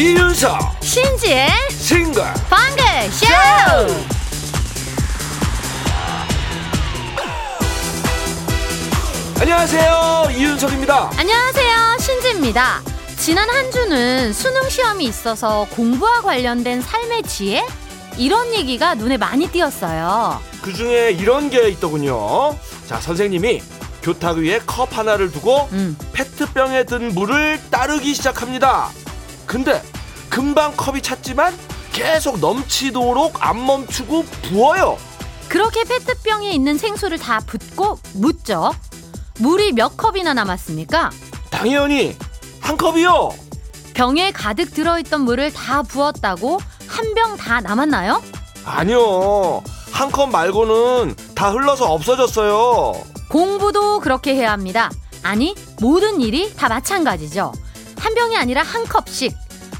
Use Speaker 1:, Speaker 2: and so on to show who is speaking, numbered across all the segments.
Speaker 1: 이윤석
Speaker 2: 신지의
Speaker 1: 싱글.
Speaker 2: 방글 쇼!
Speaker 1: 안녕하세요 이윤석입니다.
Speaker 2: 안녕하세요 신지입니다. 지난 한 주는 수능 시험이 있어서 공부와 관련된 삶의 지혜? 이런 얘기가 눈에 많이 띄었어요.
Speaker 1: 그 중에 이런 게 있더군요. 자 선생님이 교탁 위에 컵 하나를 두고
Speaker 2: 음.
Speaker 1: 페트병에 든 물을 따르기 시작합니다 근데 금방 컵이 찼지만 계속 넘치도록 안 멈추고 부어요
Speaker 2: 그렇게 페트병에 있는 생수를 다 붓고 묻죠 물이 몇 컵이나 남았습니까?
Speaker 1: 당연히 한 컵이요
Speaker 2: 병에 가득 들어있던 물을 다 부었다고 한 병 다 남았나요?
Speaker 1: 아니요 한 컵 말고는 다 흘러서 없어졌어요
Speaker 2: 공부도 그렇게 해야 합니다. 아니, 모든 일이 다 마찬가지죠. 한 병이 아니라 한 컵씩.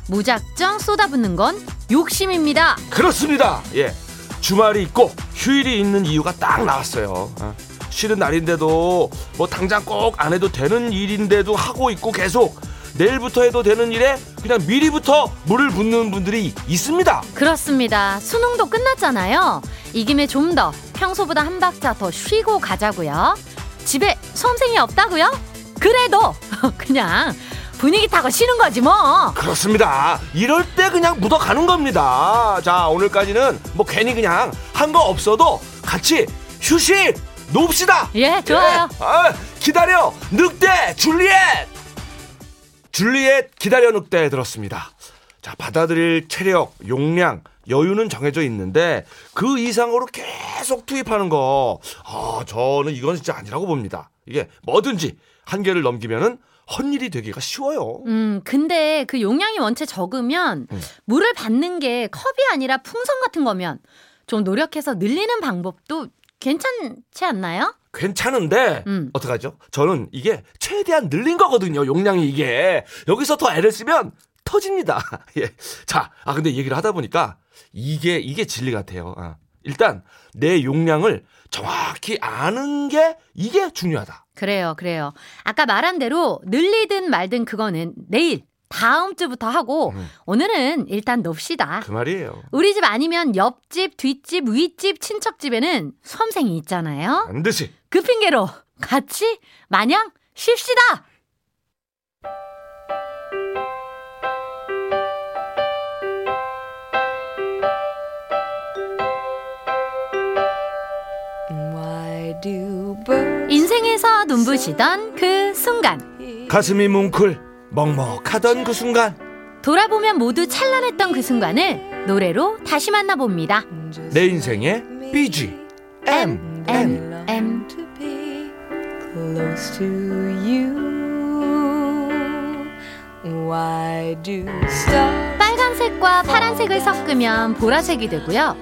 Speaker 2: 무작정 쏟아붓는 건 욕심입니다.
Speaker 1: 그렇습니다. 예. 주말이 있고 휴일이 있는 이유가 딱 나왔어요. 어. 쉬는 날인데도 뭐 당장 꼭 안 해도 되는 일인데도 하고 있고 계속 내일부터 해도 되는 일에 그냥 미리부터 물을 붓는 분들이 있습니다.
Speaker 2: 그렇습니다. 수능도 끝났잖아요. 이 김에 좀 더 평소보다 한 박자 더 쉬고 가자고요. 집에 수험생이 없다고요? 그래도 그냥 분위기 타고 쉬는 거지 뭐.
Speaker 1: 그렇습니다. 이럴 때 그냥 묻어가는 겁니다. 자, 오늘까지는 뭐 괜히 그냥 한 거 없어도 같이 휴식 놓읍시다.
Speaker 2: 예, 좋아요.
Speaker 1: 예. 아, 기다려 늑대 줄리엣 줄리엣 기다려 늑대 들었습니다. 자 받아들일 체력 용량 여유는 정해져 있는데 그 이상으로 계속 투입하는 거 아, 저는 이건 진짜 아니라고 봅니다. 이게 뭐든지 한계를 넘기면은 헛일이 되기가 쉬워요.
Speaker 2: 음, 근데 그 용량이 원체 적으면
Speaker 1: 음.
Speaker 2: 물을 받는 게 컵이 아니라 풍선 같은 거면 좀 노력해서 늘리는 방법도 괜찮지 않나요?
Speaker 1: 괜찮은데
Speaker 2: 음.
Speaker 1: 어떡하죠? 저는 이게 최대한 늘린 거거든요. 용량이 이게 여기서 더 애를 쓰면 터집니다. 예. 자, 아 근데 얘기를 하다 보니까 이게 이게 진리 같아요. 아. 일단 내 용량을 정확히 아는 게 이게 중요하다.
Speaker 2: 그래요, 그래요. 아까 말한 대로 늘리든 말든 그거는 내일, 다음 주부터 하고
Speaker 1: 음.
Speaker 2: 오늘은 일단 놉시다.
Speaker 1: 그 말이에요.
Speaker 2: 우리 집 아니면 옆집, 뒷집, 윗집, 친척집에는 수험생이 있잖아요.
Speaker 1: 반드시
Speaker 2: 그 핑계로 같이 마냥 쉽시다. 눈부시던 그 순간
Speaker 1: 가슴이 뭉클 먹먹하던 그 순간
Speaker 2: 돌아보면 모두 찬란했던 그 순간을 노래로 다시 만나봅니다.
Speaker 1: 내 인생의 BG M M
Speaker 2: M M
Speaker 3: to be close to you? Why do stars
Speaker 2: 빨간색과 파란색을 섞으면 보라색이 되고요.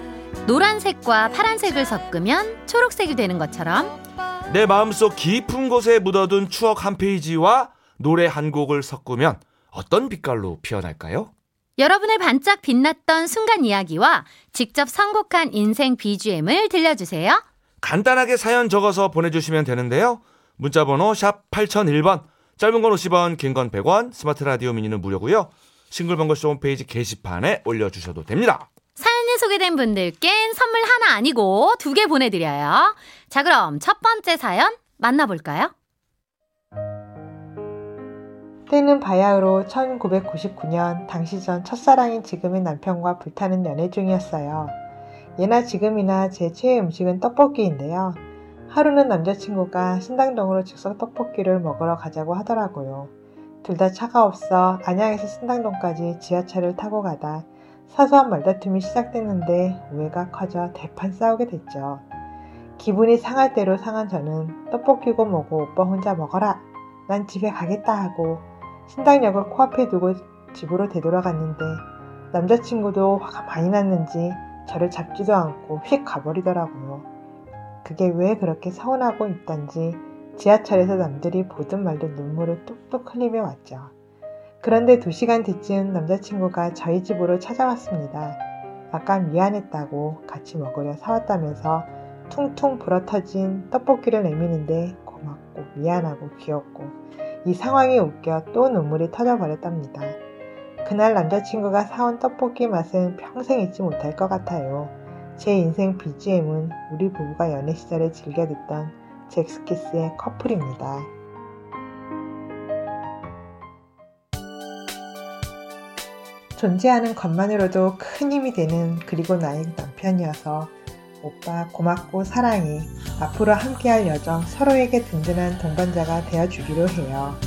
Speaker 2: 노란색과 파란색을 섞으면 초록색이 되는 것처럼
Speaker 1: 내 마음속 깊은 곳에 묻어둔 추억 한 페이지와 노래 한 곡을 섞으면 어떤 빛깔로 피어날까요?
Speaker 2: 여러분의 반짝 빛났던 순간 이야기와 직접 선곡한 인생 BGM을 들려주세요.
Speaker 1: 간단하게 사연 적어서 보내주시면 되는데요. 문자번호 샵 8001번, 짧은 건 50원, 긴 건 100원, 스마트 라디오 미니는 무료고요. 싱글벙글 쇼 홈페이지 게시판에 올려주셔도 됩니다.
Speaker 2: 소개된 분들께 선물 하나 아니고 두 개 보내드려요. 자, 그럼 첫 번째 사연 만나볼까요?
Speaker 4: 때는 바야흐로 1999년 당시 전 첫사랑인 지금의 남편과 불타는 연애 중이었어요. 예나 지금이나 제 최애 음식은 떡볶이인데요. 하루는 남자친구가 신당동으로 즉석 떡볶이를 먹으러 가자고 하더라고요. 둘 다 차가 없어 안양에서 신당동까지 지하철을 타고 가다 사소한 말다툼이 시작됐는데 오해가 커져 대판 싸우게 됐죠. 기분이 상할 대로 상한 저는 떡볶이고 뭐고 오빠 혼자 먹어라. 난 집에 가겠다 하고 신당역을 코앞에 두고 집으로 되돌아갔는데 남자친구도 화가 많이 났는지 저를 잡지도 않고 휙 가버리더라고요. 그게 왜 그렇게 서운하고 있던지 지하철에서 남들이 보든 말든 눈물을 뚝뚝 흘리며 왔죠. 그런데 두 시간 뒤쯤 남자친구가 저희 집으로 찾아왔습니다. 아까 미안했다고 같이 먹으려 사왔다면서 퉁퉁 불어터진 떡볶이를 내미는데 고맙고 미안하고 귀엽고 이 상황이 웃겨 또 눈물이 터져버렸답니다. 그날 남자친구가 사온 떡볶이 맛은 평생 잊지 못할 것 같아요. 제 인생 BGM은 우리 부부가 연애 시절에 즐겨 듣던 잭스키스의 커플입니다. 존재하는 것만으로도 큰 힘이 되는 그리고 나의 남편이어서 오빠 고맙고 사랑해. 앞으로 함께할 여정 서로에게 든든한 동반자가 되어주기로 해요.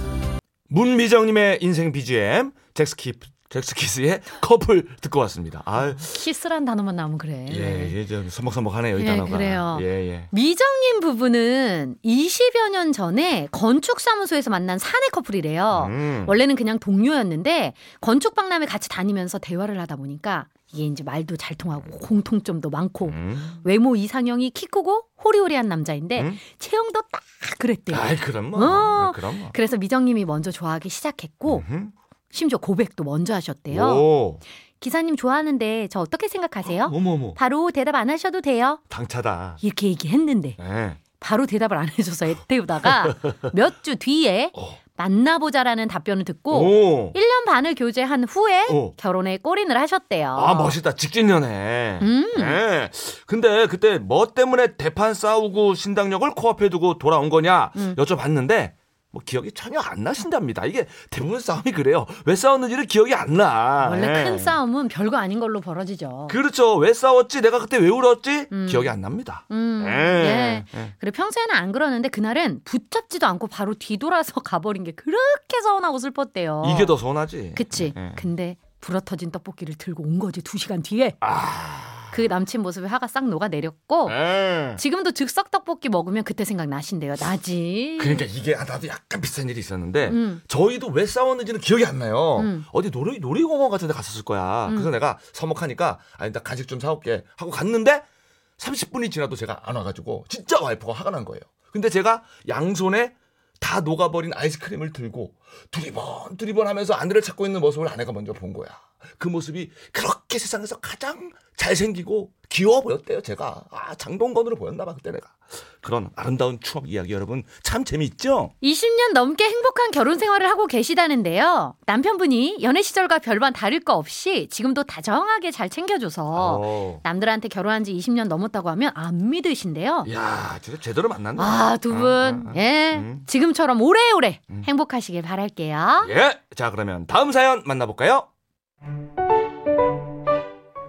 Speaker 1: 문미정님의 인생 BGM 잭스키 잭스키스의 커플 듣고 왔습니다. 아,
Speaker 2: 키스란 단어만 나오면 그래.
Speaker 1: 예, 예, 좀 서먹서먹하네요 이
Speaker 2: 예,
Speaker 1: 단어가.
Speaker 2: 그래요.
Speaker 1: 예, 예.
Speaker 2: 미정님 부부는 20여 년 전에 건축사무소에서 만난 사내 커플이래요.
Speaker 1: 음.
Speaker 2: 원래는 그냥 동료였는데 건축 박람회 같이 다니면서 대화를 하다 보니까 이게 이제 말도 잘 통하고 공통점도 많고
Speaker 1: 음.
Speaker 2: 외모 이상형이 키 크고 호리호리한 남자인데
Speaker 1: 음?
Speaker 2: 체형도 딱 그랬대요.
Speaker 1: 아이 그럼 뭐.
Speaker 2: 어.
Speaker 1: 아, 그럼 뭐.
Speaker 2: 그래서 미정님이 먼저 좋아하기 시작했고
Speaker 1: 음흠.
Speaker 2: 심지어 고백도 먼저 하셨대요.
Speaker 1: 오.
Speaker 2: 기사님 좋아하는데 저 어떻게 생각하세요?
Speaker 1: 어머 어머.
Speaker 2: 바로 대답 안 하셔도 돼요.
Speaker 1: 당차다.
Speaker 2: 이렇게 얘기했는데
Speaker 1: 예.
Speaker 2: 바로 대답을 안 해줘서 애태우다가 몇 주 뒤에
Speaker 1: 어.
Speaker 2: 만나보자라는 답변을 듣고
Speaker 1: 오.
Speaker 2: 1년 반을 교제한 후에
Speaker 1: 오.
Speaker 2: 결혼에 골인을 하셨대요.
Speaker 1: 아 멋있다 직진연애.
Speaker 2: 음.
Speaker 1: 예. 근데 그때 뭐 때문에 대판 싸우고 신당역을 코앞에 두고 돌아온 거냐
Speaker 2: 음.
Speaker 1: 여쭤봤는데 뭐 기억이 전혀 안 나신답니다. 이게 대부분 싸움이 그래요. 왜 싸웠는지를 기억이 안 나.
Speaker 2: 원래
Speaker 1: 예.
Speaker 2: 큰 싸움은 별거 아닌 걸로 벌어지죠.
Speaker 1: 그렇죠. 왜 싸웠지? 내가 그때 왜 울었지?
Speaker 2: 음.
Speaker 1: 기억이 안 납니다.
Speaker 2: 음,
Speaker 1: 예.
Speaker 2: 예.
Speaker 1: 예.
Speaker 2: 그래 평소에는 안 그러는데 그날은 붙잡지도 않고 바로 뒤돌아서 가버린 게 그렇게 서운하고 슬펐대요.
Speaker 1: 이게 더 서운하지.
Speaker 2: 그치.
Speaker 1: 예.
Speaker 2: 근데 불어터진 떡볶이를 들고 온 거지 두 시간 뒤에
Speaker 1: 아.
Speaker 2: 그 남친 모습에 화가 싹 녹아 내렸고
Speaker 1: 예.
Speaker 2: 지금도 즉석 떡볶이 먹으면 그때 생각 나신대요. 나지.
Speaker 1: 그러니까 이게 아, 나도 약간 비슷한 일이 있었는데
Speaker 2: 음.
Speaker 1: 저희도 왜 싸웠는지는 기억이 안 나요.
Speaker 2: 음.
Speaker 1: 어디 놀이 놀이공원 같은 데 갔었을 거야.
Speaker 2: 음.
Speaker 1: 그래서 내가 서먹하니까 아니 나 간식 좀 사올게 하고 갔는데 30분이 지나도 제가 안 와가지고 진짜 와이프가 화가 난 거예요. 근데 제가 양손에 다 녹아버린 아이스크림을 들고 두리번 두리번 하면서 아내를 찾고 있는 모습을 아내가 먼저 본 거야. 그 모습이 그렇게 세상에서 가장 잘생기고 귀여워 보였대요, 제가. 아, 장동건으로 보였나 봐, 그때 내가. 그런 아름다운 추억 이야기 여러분 참 재미있죠?
Speaker 2: 20년 넘게 행복한 결혼 생활을 하고 계시다는데요. 남편분이 연애 시절과 별반 다를 거 없이 지금도 다정하게 잘 챙겨줘서
Speaker 1: 어.
Speaker 2: 남들한테 결혼한 지 20년 넘었다고 하면 안 믿으신데요.
Speaker 1: 야, 진짜 제대로 만났네.
Speaker 2: 아, 두 분,
Speaker 1: 아, 아, 아.
Speaker 2: 예,
Speaker 1: 음.
Speaker 2: 지금처럼 오래오래
Speaker 1: 음.
Speaker 2: 행복하시길 바랄게요.
Speaker 1: 예. 자, 그러면 다음 사연 만나볼까요?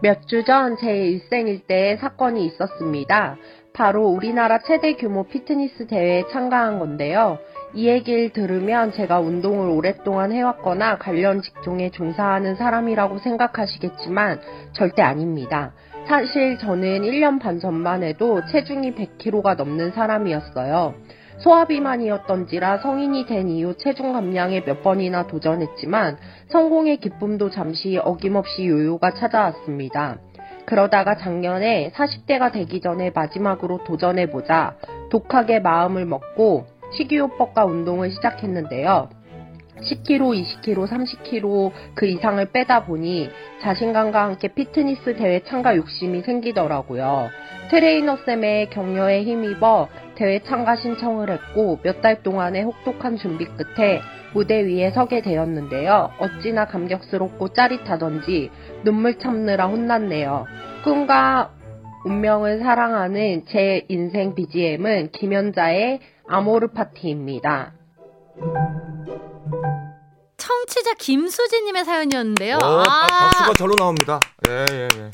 Speaker 5: 몇 주 전 제 일생일 때 사건이 있었습니다. 바로 우리나라 최대 규모 피트니스 대회에 참가한 건데요. 이 얘기를 들으면 제가 운동을 오랫동안 해왔거나 관련 직종에 종사하는 사람이라고 생각하시겠지만 절대 아닙니다. 사실 저는 1년 반 전만 해도 체중이 100kg가 넘는 사람이었어요. 소화비만이었던지라 성인이 된 이후 체중 감량에 몇 번이나 도전했지만 성공의 기쁨도 잠시 어김없이 요요가 찾아왔습니다. 그러다가 작년에 40대가 되기 전에 마지막으로 도전해보자 독하게 마음을 먹고 식이요법과 운동을 시작했는데요. 10kg, 20kg, 30kg 그 이상을 빼다 보니 자신감과 함께 피트니스 대회 참가 욕심이 생기더라고요. 트레이너 쌤의 격려에 힘입어 대회 참가 신청을 했고 몇 달 동안의 혹독한 준비 끝에 무대 위에 서게 되었는데요. 어찌나 감격스럽고 짜릿하던지 눈물 참느라 혼났네요. 꿈과 운명을 사랑하는 제 인생 BGM은 김연자의 아모르 파티입니다.
Speaker 2: 청취자 김수진님의 사연이었는데요.
Speaker 1: 어, 아,
Speaker 2: 아,
Speaker 1: 박수가 절로 나옵니다. 예, 예, 예.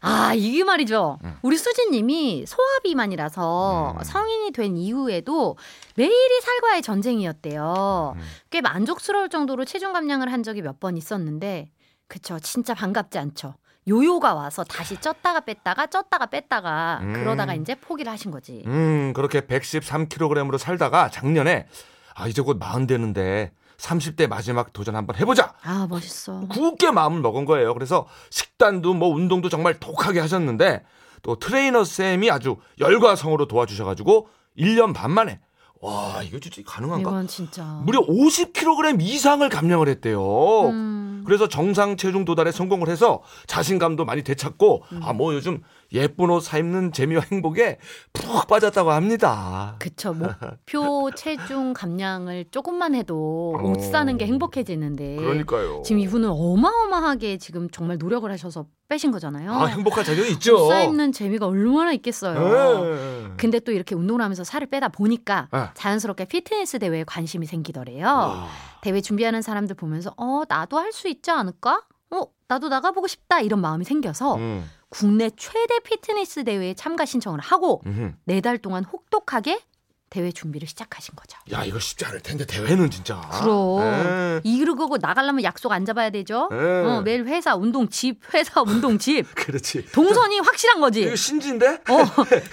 Speaker 2: 아, 이게 말이죠.
Speaker 1: 음.
Speaker 2: 우리 수진님이 소화비만이라서
Speaker 1: 음.
Speaker 2: 성인이 된 이후에도 매일이 살과의 전쟁이었대요.
Speaker 1: 음.
Speaker 2: 꽤 만족스러울 정도로 체중 감량을 한 적이 몇 번 있었는데, 그쵸. 진짜 반갑지 않죠. 요요가 와서 다시 쪘다가 뺐다가 쪘다가 뺐다가
Speaker 1: 음.
Speaker 2: 그러다가 이제 포기를 하신 거지.
Speaker 1: 음, 그렇게 113kg으로 살다가 작년에 아, 이제 곧 마흔 되는데 30대 마지막 도전 한번 해보자.
Speaker 2: 아, 멋있어.
Speaker 1: 굳게 마음을 먹은 거예요. 그래서 식단도 뭐 운동도 정말 독하게 하셨는데 또 트레이너 쌤이 아주 열과 성으로 도와주셔가지고 1년 반 만에 와, 이거 진짜 가능한가?
Speaker 2: 이건 진짜.
Speaker 1: 무려 50kg 이상을 감량을 했대요.
Speaker 2: 음.
Speaker 1: 그래서 정상 체중 도달에 성공을 해서 자신감도 많이 되찾고
Speaker 2: 음.
Speaker 1: 아뭐 요즘 예쁜 옷 사 입는 재미와 행복에 푹 빠졌다고 합니다.
Speaker 2: 그쵸. 목표 체중 감량을 조금만 해도
Speaker 1: 어.
Speaker 2: 옷 사는 게 행복해지는데.
Speaker 1: 그러니까요.
Speaker 2: 지금 이분은 어마어마하게 지금 정말 노력을 하셔서 빼신 거잖아요.
Speaker 1: 아 행복한 자녀 있죠.
Speaker 2: 옷 사입는 재미가 얼마나 있겠어요.
Speaker 1: 네.
Speaker 2: 근데 또 이렇게 운동을 하면서 살을 빼다 보니까
Speaker 1: 네.
Speaker 2: 자연스럽게 피트니스 대회에 관심이 생기더래요.
Speaker 1: 와.
Speaker 2: 대회 준비하는 사람들 보면서 어 나도 할 수 있지 않을까? 어 나도 나가보고 싶다 이런 마음이 생겨서
Speaker 1: 음.
Speaker 2: 국내 최대 피트니스 대회에 참가 신청을 하고. 네 달 동안 혹독하게 대회 준비를 시작하신 거죠.
Speaker 1: 야 이거 쉽지 않을 텐데 대회는 진짜.
Speaker 2: 그럼
Speaker 1: 네.
Speaker 2: 이러고 나가려면 약속 안 잡아야 되죠.
Speaker 1: 네.
Speaker 2: 어, 매일 회사 운동 집 회사 운동 집
Speaker 1: 그렇지.
Speaker 2: 동선이 확실한 거지.
Speaker 1: 이거 신지인데?
Speaker 2: 어,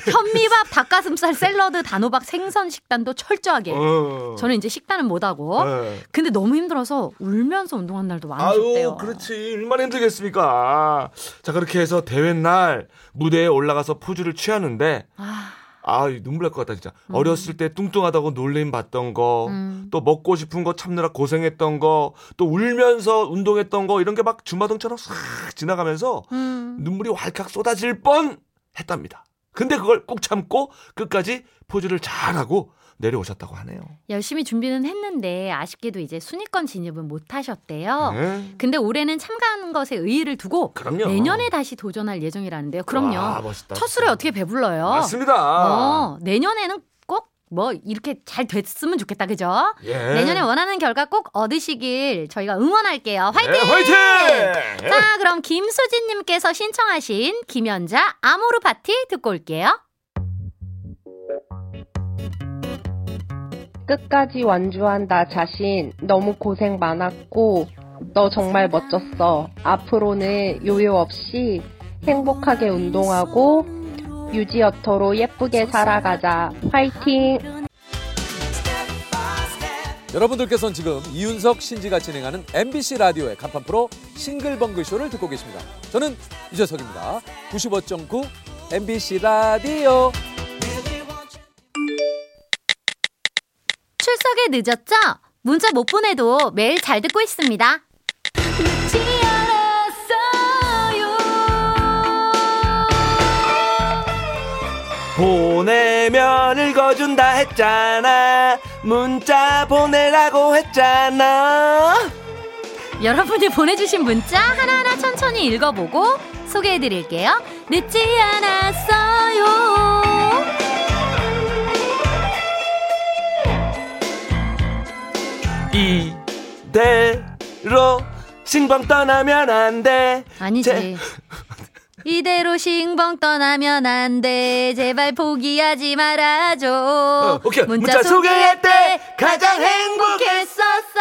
Speaker 2: 현미밥, 닭가슴살, 샐러드, 단호박, 생선 식단도 철저하게.
Speaker 1: 어.
Speaker 2: 저는 이제 식단은 못 하고.
Speaker 1: 네.
Speaker 2: 근데 너무 힘들어서 울면서 운동한 날도 많으셨대요.
Speaker 1: 아유, 그렇지. 얼마나 힘들겠습니까. 자, 그렇게 해서 대회 날 무대에 올라가서 포즈를 취하는데,
Speaker 2: 아,
Speaker 1: 아, 눈물 날 것 같다, 진짜. 어렸을 때 뚱뚱하다고 놀림 받던 거,
Speaker 2: 음.
Speaker 1: 또 먹고 싶은 거 참느라 고생했던 거, 또 울면서 운동했던 거, 이런 게 막 주마등처럼 싹 지나가면서
Speaker 2: 음.
Speaker 1: 눈물이 왈칵 쏟아질 뻔 했답니다. 근데 그걸 꾹 참고 끝까지 포즈를 잘하고 내려오셨다고 하네요.
Speaker 2: 열심히 준비는 했는데 아쉽게도 이제 순위권 진입은 못 하셨대요.
Speaker 1: 네.
Speaker 2: 근데 올해는 참가하는 것에 의의를 두고
Speaker 1: 그럼요.
Speaker 2: 내년에 다시 도전할 예정이라는데요. 그럼요.
Speaker 1: 와, 멋있다.
Speaker 2: 첫 술에 어떻게 배불러요?
Speaker 1: 맞습니다.
Speaker 2: 어, 내년에는 꼭뭐 이렇게 잘 됐으면 좋겠다. 그죠?
Speaker 1: 예.
Speaker 2: 내년에 원하는 결과 꼭 얻으시길 저희가 응원할게요. 화이팅!
Speaker 1: 네, 화이팅!
Speaker 2: 자, 그럼 김수진님께서 신청하신 김연자 아모르 파티 듣고 올게요.
Speaker 5: 끝까지 완주한 나 자신 너무 고생 많았고 너 정말 멋졌어. 앞으로는 요요 없이 행복하게 운동하고 유지어터로 예쁘게 살아가자. 화이팅!
Speaker 6: 여러분들께서는 지금 이윤석 신지가 진행하는 MBC 라디오의 간판 프로 싱글벙글 쇼를 듣고 계십니다. 저는 유재석입니다. 95.9 MBC 라디오.
Speaker 2: 출석에 늦었죠? 문자 못 보내도 매일 잘 듣고 있습니다.
Speaker 1: 보내면 읽어준다 했잖아. 문자 보내라고 했잖아.
Speaker 2: 여러분이 보내주신 문자 하나하나 천천히 읽어보고 소개해드릴게요. 늦지 않았어요.
Speaker 1: 이대로 싱벙 떠나면 안 돼.
Speaker 2: 아니지.
Speaker 1: 제-
Speaker 2: 이대로 싱벙 떠나면 안 돼. 제발 포기하지 말아줘.
Speaker 1: 어, 오케이. 문자 소개할 때 가장
Speaker 2: 행복했었어.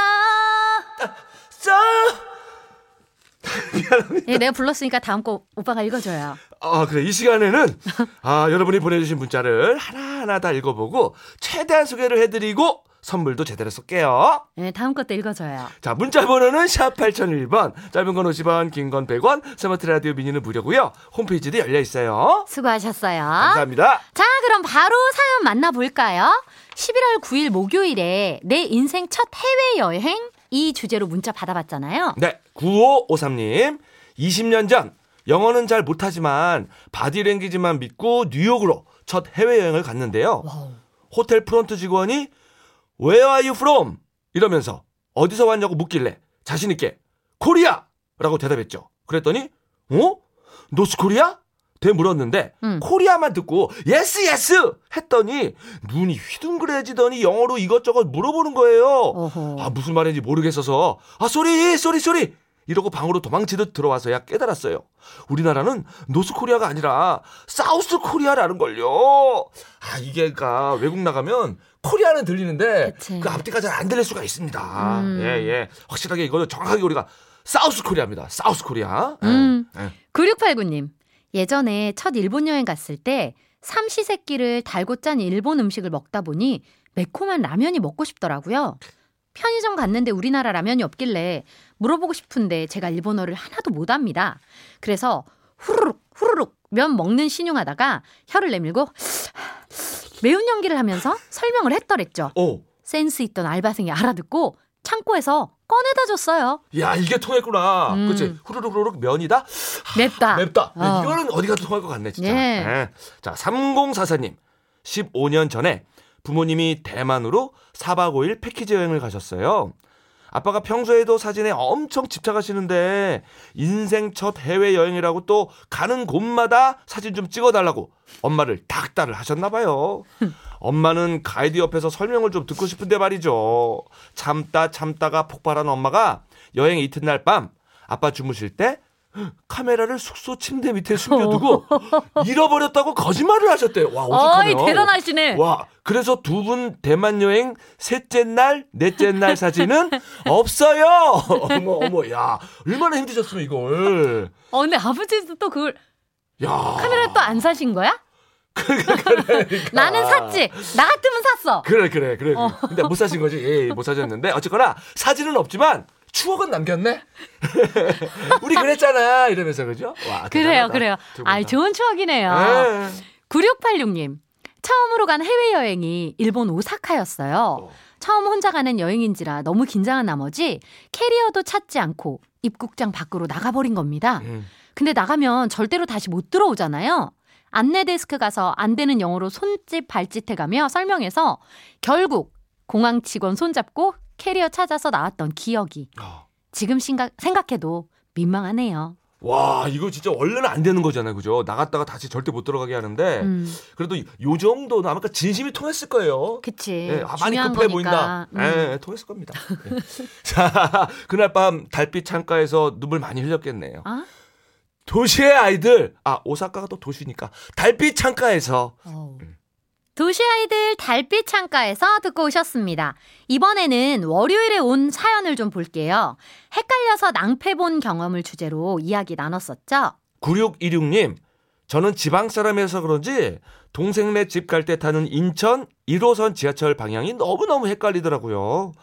Speaker 1: 써. 미안합니다.
Speaker 2: 예, 내가 불렀으니까 다음 거 오빠가 읽어줘요.
Speaker 1: 아, 그래. 이 시간에는 아, 여러분이 보내주신 문자를 하나하나 다 읽어보고 최대한 소개를 해드리고 선물도 제대로 쏠게요.
Speaker 2: 네, 다음 것도 읽어줘요.
Speaker 1: 자, 문자 번호는 샵 8001번, 짧은 건 50원, 긴 건 100원, 스마트 라디오 미니는 무료고요. 홈페이지도 열려 있어요.
Speaker 2: 수고하셨어요.
Speaker 1: 감사합니다.
Speaker 2: 자, 그럼 바로 사연 만나볼까요? 11월 9일 목요일에 내 인생 첫 해외여행 이 주제로 문자 받아봤잖아요.
Speaker 1: 네, 9553님. 20년 전 영어는 잘 못하지만 바디랭귀지만 믿고 뉴욕으로 첫 해외여행을 갔는데요. 호텔 프론트 직원이 Where are you from? 이러면서 어디서 왔냐고 묻길래 자신있게 코리아! 라고 대답했죠. 그랬더니 어? North Korea? 되물었는데
Speaker 2: 음.
Speaker 1: 코리아만 듣고 yes yes 했더니 눈이 휘둥그레지더니 영어로 이것저것 물어보는 거예요.
Speaker 2: 어허.
Speaker 1: 아 무슨 말인지 모르겠어서 아 sorry sorry sorry 이러고 방으로 도망치듯 들어와서야 깨달았어요. 우리나라는 North Korea가 아니라 South Korea라는 걸요. 아 이게 그러니까 외국 나가면 코리아는 들리는데
Speaker 2: 그치.
Speaker 1: 그 앞뒤가 잘 안 들릴 수가 있습니다.
Speaker 2: 음.
Speaker 1: 예 예. 확실하게 이거는 정확하게 우리가 South Korea입니다. South Korea. 예.
Speaker 2: 음.
Speaker 1: 예.
Speaker 2: 9689님. 예전에 첫 일본 여행 갔을 때 삼시세끼를 달고 짠 일본 음식을 먹다 보니 매콤한 라면이 먹고 싶더라고요. 편의점 갔는데 우리나라 라면이 없길래 물어보고 싶은데 제가 일본어를 하나도 못합니다. 그래서 후루룩 후루룩 면 먹는 시늉하다가 혀를 내밀고 매운 연기를 하면서 설명을 했더랬죠.
Speaker 1: 어.
Speaker 2: 센스 있던 알바생이 알아듣고 창고에서 꺼내다 줬어요.
Speaker 1: 야 이게 통했구나.
Speaker 2: 음.
Speaker 1: 그치 후루룩 후루룩 면이다.
Speaker 2: 맵다.
Speaker 1: 맵다.
Speaker 2: 어.
Speaker 1: 이거는 어디 가도 통할 것 같네 진짜.
Speaker 2: 예.
Speaker 1: 예. 자 3044님 15년 전에 부모님이 대만으로 4박 5일 패키지 여행을 가셨어요. 아빠가 평소에도 사진에 엄청 집착하시는데 인생 첫 해외 여행이라고 또 가는 곳마다 사진 좀 찍어달라고 엄마를 닥달을 하셨나 봐요. 엄마는 가이드 옆에서 설명을 좀 듣고 싶은데 말이죠. 참다 참다가 폭발한 엄마가 여행 이튿날 밤 아빠 주무실 때 카메라를 숙소 침대 밑에 숨겨두고 잃어버렸다고 거짓말을 하셨대요. 와
Speaker 2: 어이. 대단하시네.
Speaker 1: 와, 그래서 두 분 대만 여행 셋째 날, 넷째 날 사진은 없어요. 어머, 어머, 야, 얼마나 힘드셨으면 이걸.
Speaker 2: 어 근데 아버지도 또 그걸
Speaker 1: 야,
Speaker 2: 카메라 또 안 사신 거야? 나는 샀지. 나 같으면 샀어.
Speaker 1: 그래, 그래, 그래.
Speaker 2: 어.
Speaker 1: 근데 못 사신 거지. 예, 못 사셨는데 어쨌거나 사진은 없지만 추억은 남겼네. 우리 그랬잖아. 이러면서 그죠? 와,
Speaker 2: 그래요. 그래요.
Speaker 1: 다.
Speaker 2: 좋은 추억이네요.
Speaker 1: 예.
Speaker 2: 9686님. 처음으로 간 해외여행이 일본 오사카였어요.
Speaker 1: 어.
Speaker 2: 처음 혼자 가는 여행인지라 너무 긴장한 나머지 캐리어도 찾지 않고 입국장 밖으로 나가버린 겁니다.
Speaker 1: 음.
Speaker 2: 근데 나가면 절대로 다시 못 들어오잖아요. 안내 데스크 가서 안 되는 영어로 손짓 발짓 해가며 설명해서 결국 공항 직원 손잡고 캐리어 찾아서 나왔던 기억이
Speaker 1: 어.
Speaker 2: 지금 생각, 생각해도 민망하네요.
Speaker 1: 와, 이거 진짜 원래는 안 되는 거잖아요. 그죠? 나갔다가 다시 절대 못 들어가게 하는데.
Speaker 2: 음,
Speaker 1: 그래도 이- 요 정도는 아마 진심이 통했을 거예요.
Speaker 2: 그치.
Speaker 1: 예, 아, 많이 급해
Speaker 2: 거니까.
Speaker 1: 보인다.
Speaker 2: 음.
Speaker 1: 예, 통했을 겁니다. 예. 자, 그날 밤 달빛 창가에서 눈물 많이 흘렸겠네요.
Speaker 2: 아?
Speaker 1: 도시의 아이들, 아 오사카가 또 도시니까 달빛 창가에서
Speaker 2: 어우. 도시 아이들 달빛 창가에서 듣고 오셨습니다. 이번에는 월요일에 온 사연을 좀 볼게요. 헷갈려서 낭패 본 경험을 주제로 이야기 나눴었죠.
Speaker 1: 9616님, 저는 지방 사람이라서 그런지 동생네 집 갈 때 타는 인천 1호선 지하철 방향이 너무너무 헷갈리더라고요.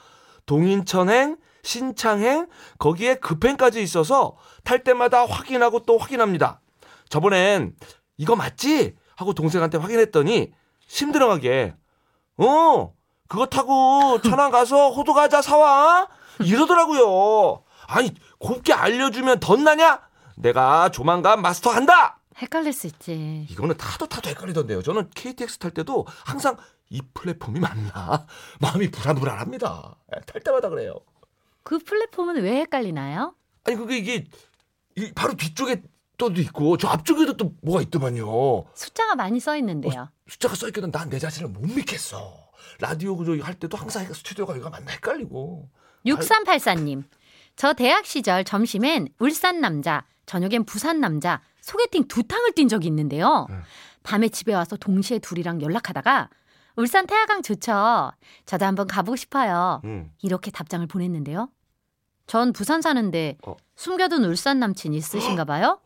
Speaker 1: 동인천행, 신창행, 거기에 급행까지 있어서 탈 때마다 확인하고 또 확인합니다. 저번엔 이거 맞지? 하고 동생한테 확인했더니 심드렁하게 어 그거 타고 천안 가서 호두 과자 사와 이러더라고요. 아니 곱게 알려주면 덧나냐? 내가 조만간 마스터 한다.
Speaker 2: 헷갈릴 수 있지.
Speaker 1: 이거는 타도 타도 헷갈리던데요. 저는 KTX 탈 때도 항상 이 플랫폼이 맞나 마음이 불안불안합니다. 예, 탈 때마다 그래요.
Speaker 2: 그 플랫폼은 왜 헷갈리나요?
Speaker 1: 아니 그게 이게 이 바로 뒤쪽에 또도 있고 저 앞쪽에도 또 뭐가 있더만요.
Speaker 2: 숫자가 많이 써 있는데요.
Speaker 1: 숫자가 써 있거든 난 내 자신을 못 믿겠어. 라디오 그저 할 때도 항상 스튜디오가 여기가 맞나 헷갈리고.
Speaker 2: 6384님. 저 대학 시절 점심엔 울산 남자, 저녁엔 부산 남자, 소개팅 두 탕을 뛴 적이 있는데요.
Speaker 1: 네.
Speaker 2: 밤에 집에 와서 동시에 둘이랑 연락하다가 울산 태화강 좋죠. 저도 한번 가보고 싶어요.
Speaker 1: 음.
Speaker 2: 이렇게 답장을 보냈는데요. 전 부산 사는데
Speaker 1: 어.
Speaker 2: 숨겨둔 울산 남친 있으신가 봐요?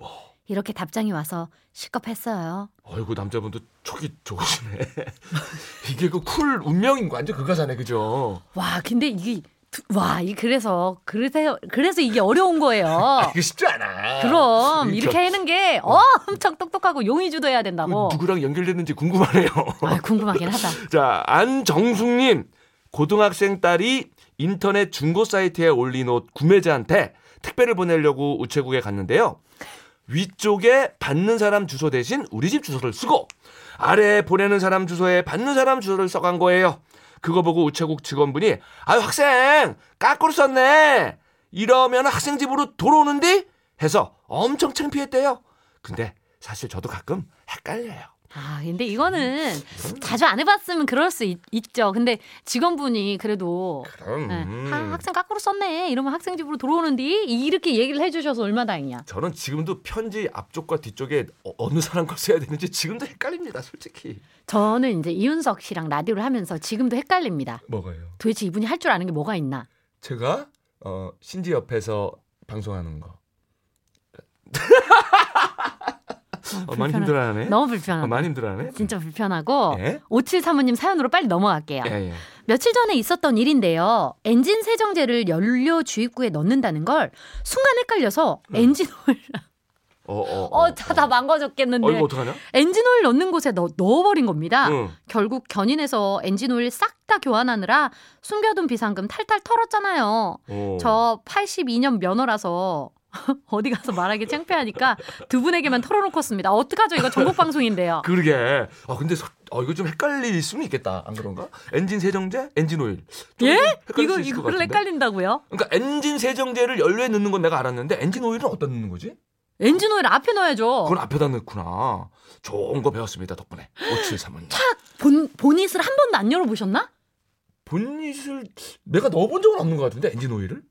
Speaker 2: 이렇게 답장이 와서 식겁했어요.
Speaker 1: 아이고 남자분도 촉이 좋으시네. 이게 그 쿨 운명인 거 완전 그 가사네 그죠?
Speaker 2: 와, 근데 이게 두- 와, 이 그래서 그래서 그래서 이게 어려운 거예요.
Speaker 1: 아, 이게 쉽지 않아.
Speaker 2: 그럼
Speaker 1: 이
Speaker 2: 이렇게
Speaker 1: 저-
Speaker 2: 하는 게 어, 엄청 똑똑하고 용의주도 해야
Speaker 1: 그
Speaker 2: 된다고.
Speaker 1: 누구랑 연결됐는지 궁금하네요.
Speaker 2: 아, 궁금하긴 하다.
Speaker 1: 자, 안정숙님. 고등학생 딸이 인터넷 중고 사이트에 올린 옷 구매자한테 택배를 보내려고 우체국에 갔는데요. 위쪽에 받는 사람 주소 대신 우리 집 주소를 쓰고 아래에 보내는 사람 주소에 받는 사람 주소를 써간 거예요. 그거 보고 우체국 직원분이 아유 학생 까꾸로 썼네 이러면 학생 집으로 돌아오는디 해서 엄청 창피했대요. 근데 사실 저도 가끔 헷갈려요.
Speaker 2: 아, 근데 이거는 자주 안 해봤으면 그럴 수 있, 죠 근데 직원분이 그래도
Speaker 1: 그럼
Speaker 2: 네,
Speaker 1: 음.
Speaker 2: 하- 학생 까꾸로 썼네. 이러면 학생 집으로 돌아오는디 이렇게 얘기를 해주셔서 얼마 다행이야.
Speaker 1: 저는 지금도 편지 앞쪽과 뒤쪽에 어, 느 사람 걸 써야 되는지 지금도 헷갈립니다, 솔직히.
Speaker 2: 저는 이제 이윤석 씨랑 라디오를 하면서 지금도 헷갈립니다.
Speaker 1: 뭐가요?
Speaker 2: 도대체 이분이 할 줄 아는 게 뭐가 있나?
Speaker 1: 제가 어, 신지 옆에서 방송하는 거. 어, 많이 힘들어하네.
Speaker 2: 너무 불편하다.
Speaker 1: 어, 많이 힘들어하네.
Speaker 2: 진짜 불편하고
Speaker 1: 예?
Speaker 2: 5735님 사연으로 빨리 넘어갈게요.
Speaker 1: 예, 예.
Speaker 2: 며칠 전에 있었던 일인데요. 엔진 세정제를 연료 주입구에 넣는다는 걸 순간 헷갈려서
Speaker 1: 네.
Speaker 2: 엔진 오일
Speaker 1: 어, 어,
Speaker 2: 어, 차다 망가졌겠는데.
Speaker 1: 어, 이거 어떡하냐?
Speaker 2: 엔진 오일 넣는 곳에 넣, 넣어버린 겁니다.
Speaker 1: 응.
Speaker 2: 결국 견인해서 엔진 오일 싹 다 교환하느라 숨겨둔 비상금 탈탈 털었잖아요.
Speaker 1: 어.
Speaker 2: 저 82년 면허라서 어디 가서 말하기 창피하니까 두 분에게만 털어놓고 왔습니다. 어떡하죠? 이거 전국 방송인데요.
Speaker 1: 그러게. 아 근데 서- 어, 이거 좀 헷갈릴 수는 있겠다. 안 그런가? 엔진 세정제, 엔진 오일. 좀
Speaker 2: 예? 이거
Speaker 1: 같은데?
Speaker 2: 헷갈린다고요?
Speaker 1: 그러니까 엔진 세정제를 연료에 넣는 건 내가 알았는데 엔진 오일은 어디다 넣는 거지?
Speaker 2: 엔진 오일 앞에 넣어야죠.
Speaker 1: 그건 앞에다 넣구나. 좋은 거 배웠습니다 덕분에. 5735님.
Speaker 2: 본 보닛을 한 번도 안 열어보셨나?
Speaker 1: 본닛을 내가 넣어본 적은 없는 것 같은데 엔진 오일을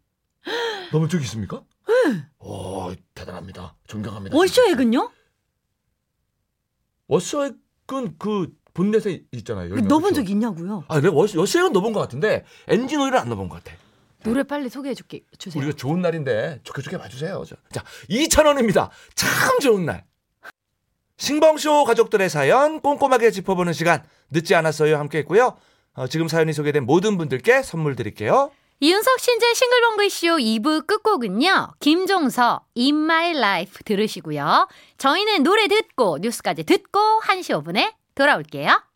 Speaker 1: 넣은 적 있습니까? 오 대단합니다. 존경합니다.
Speaker 2: 워셔액은요?
Speaker 1: 워셔액은 그 본넷에 있잖아요. 열면,
Speaker 2: 넣어본? 적 있냐고요?
Speaker 1: 아 내가 워셔, 워셔액은 넣어본 것 같은데 엔진 오일은 안 넣어본 것 같아.
Speaker 2: 노래 빨리 소개해 줄게 주세요.
Speaker 1: 우리가 좋은 날인데 좋게 좋게 봐주세요. 자, 자 2,000원입니다. 참 좋은 날. 신봉쇼 가족들의 사연 꼼꼼하게 짚어보는 시간 늦지 않았어요 함께 했고요. 어, 지금 사연이 소개된 모든 분들께 선물 드릴게요.
Speaker 2: 이윤석 신재 싱글벙글 쇼 2부 끝곡은요. 김종서 In My Life 들으시고요. 저희는 노래 듣고 뉴스까지 듣고 1시 5분에 돌아올게요.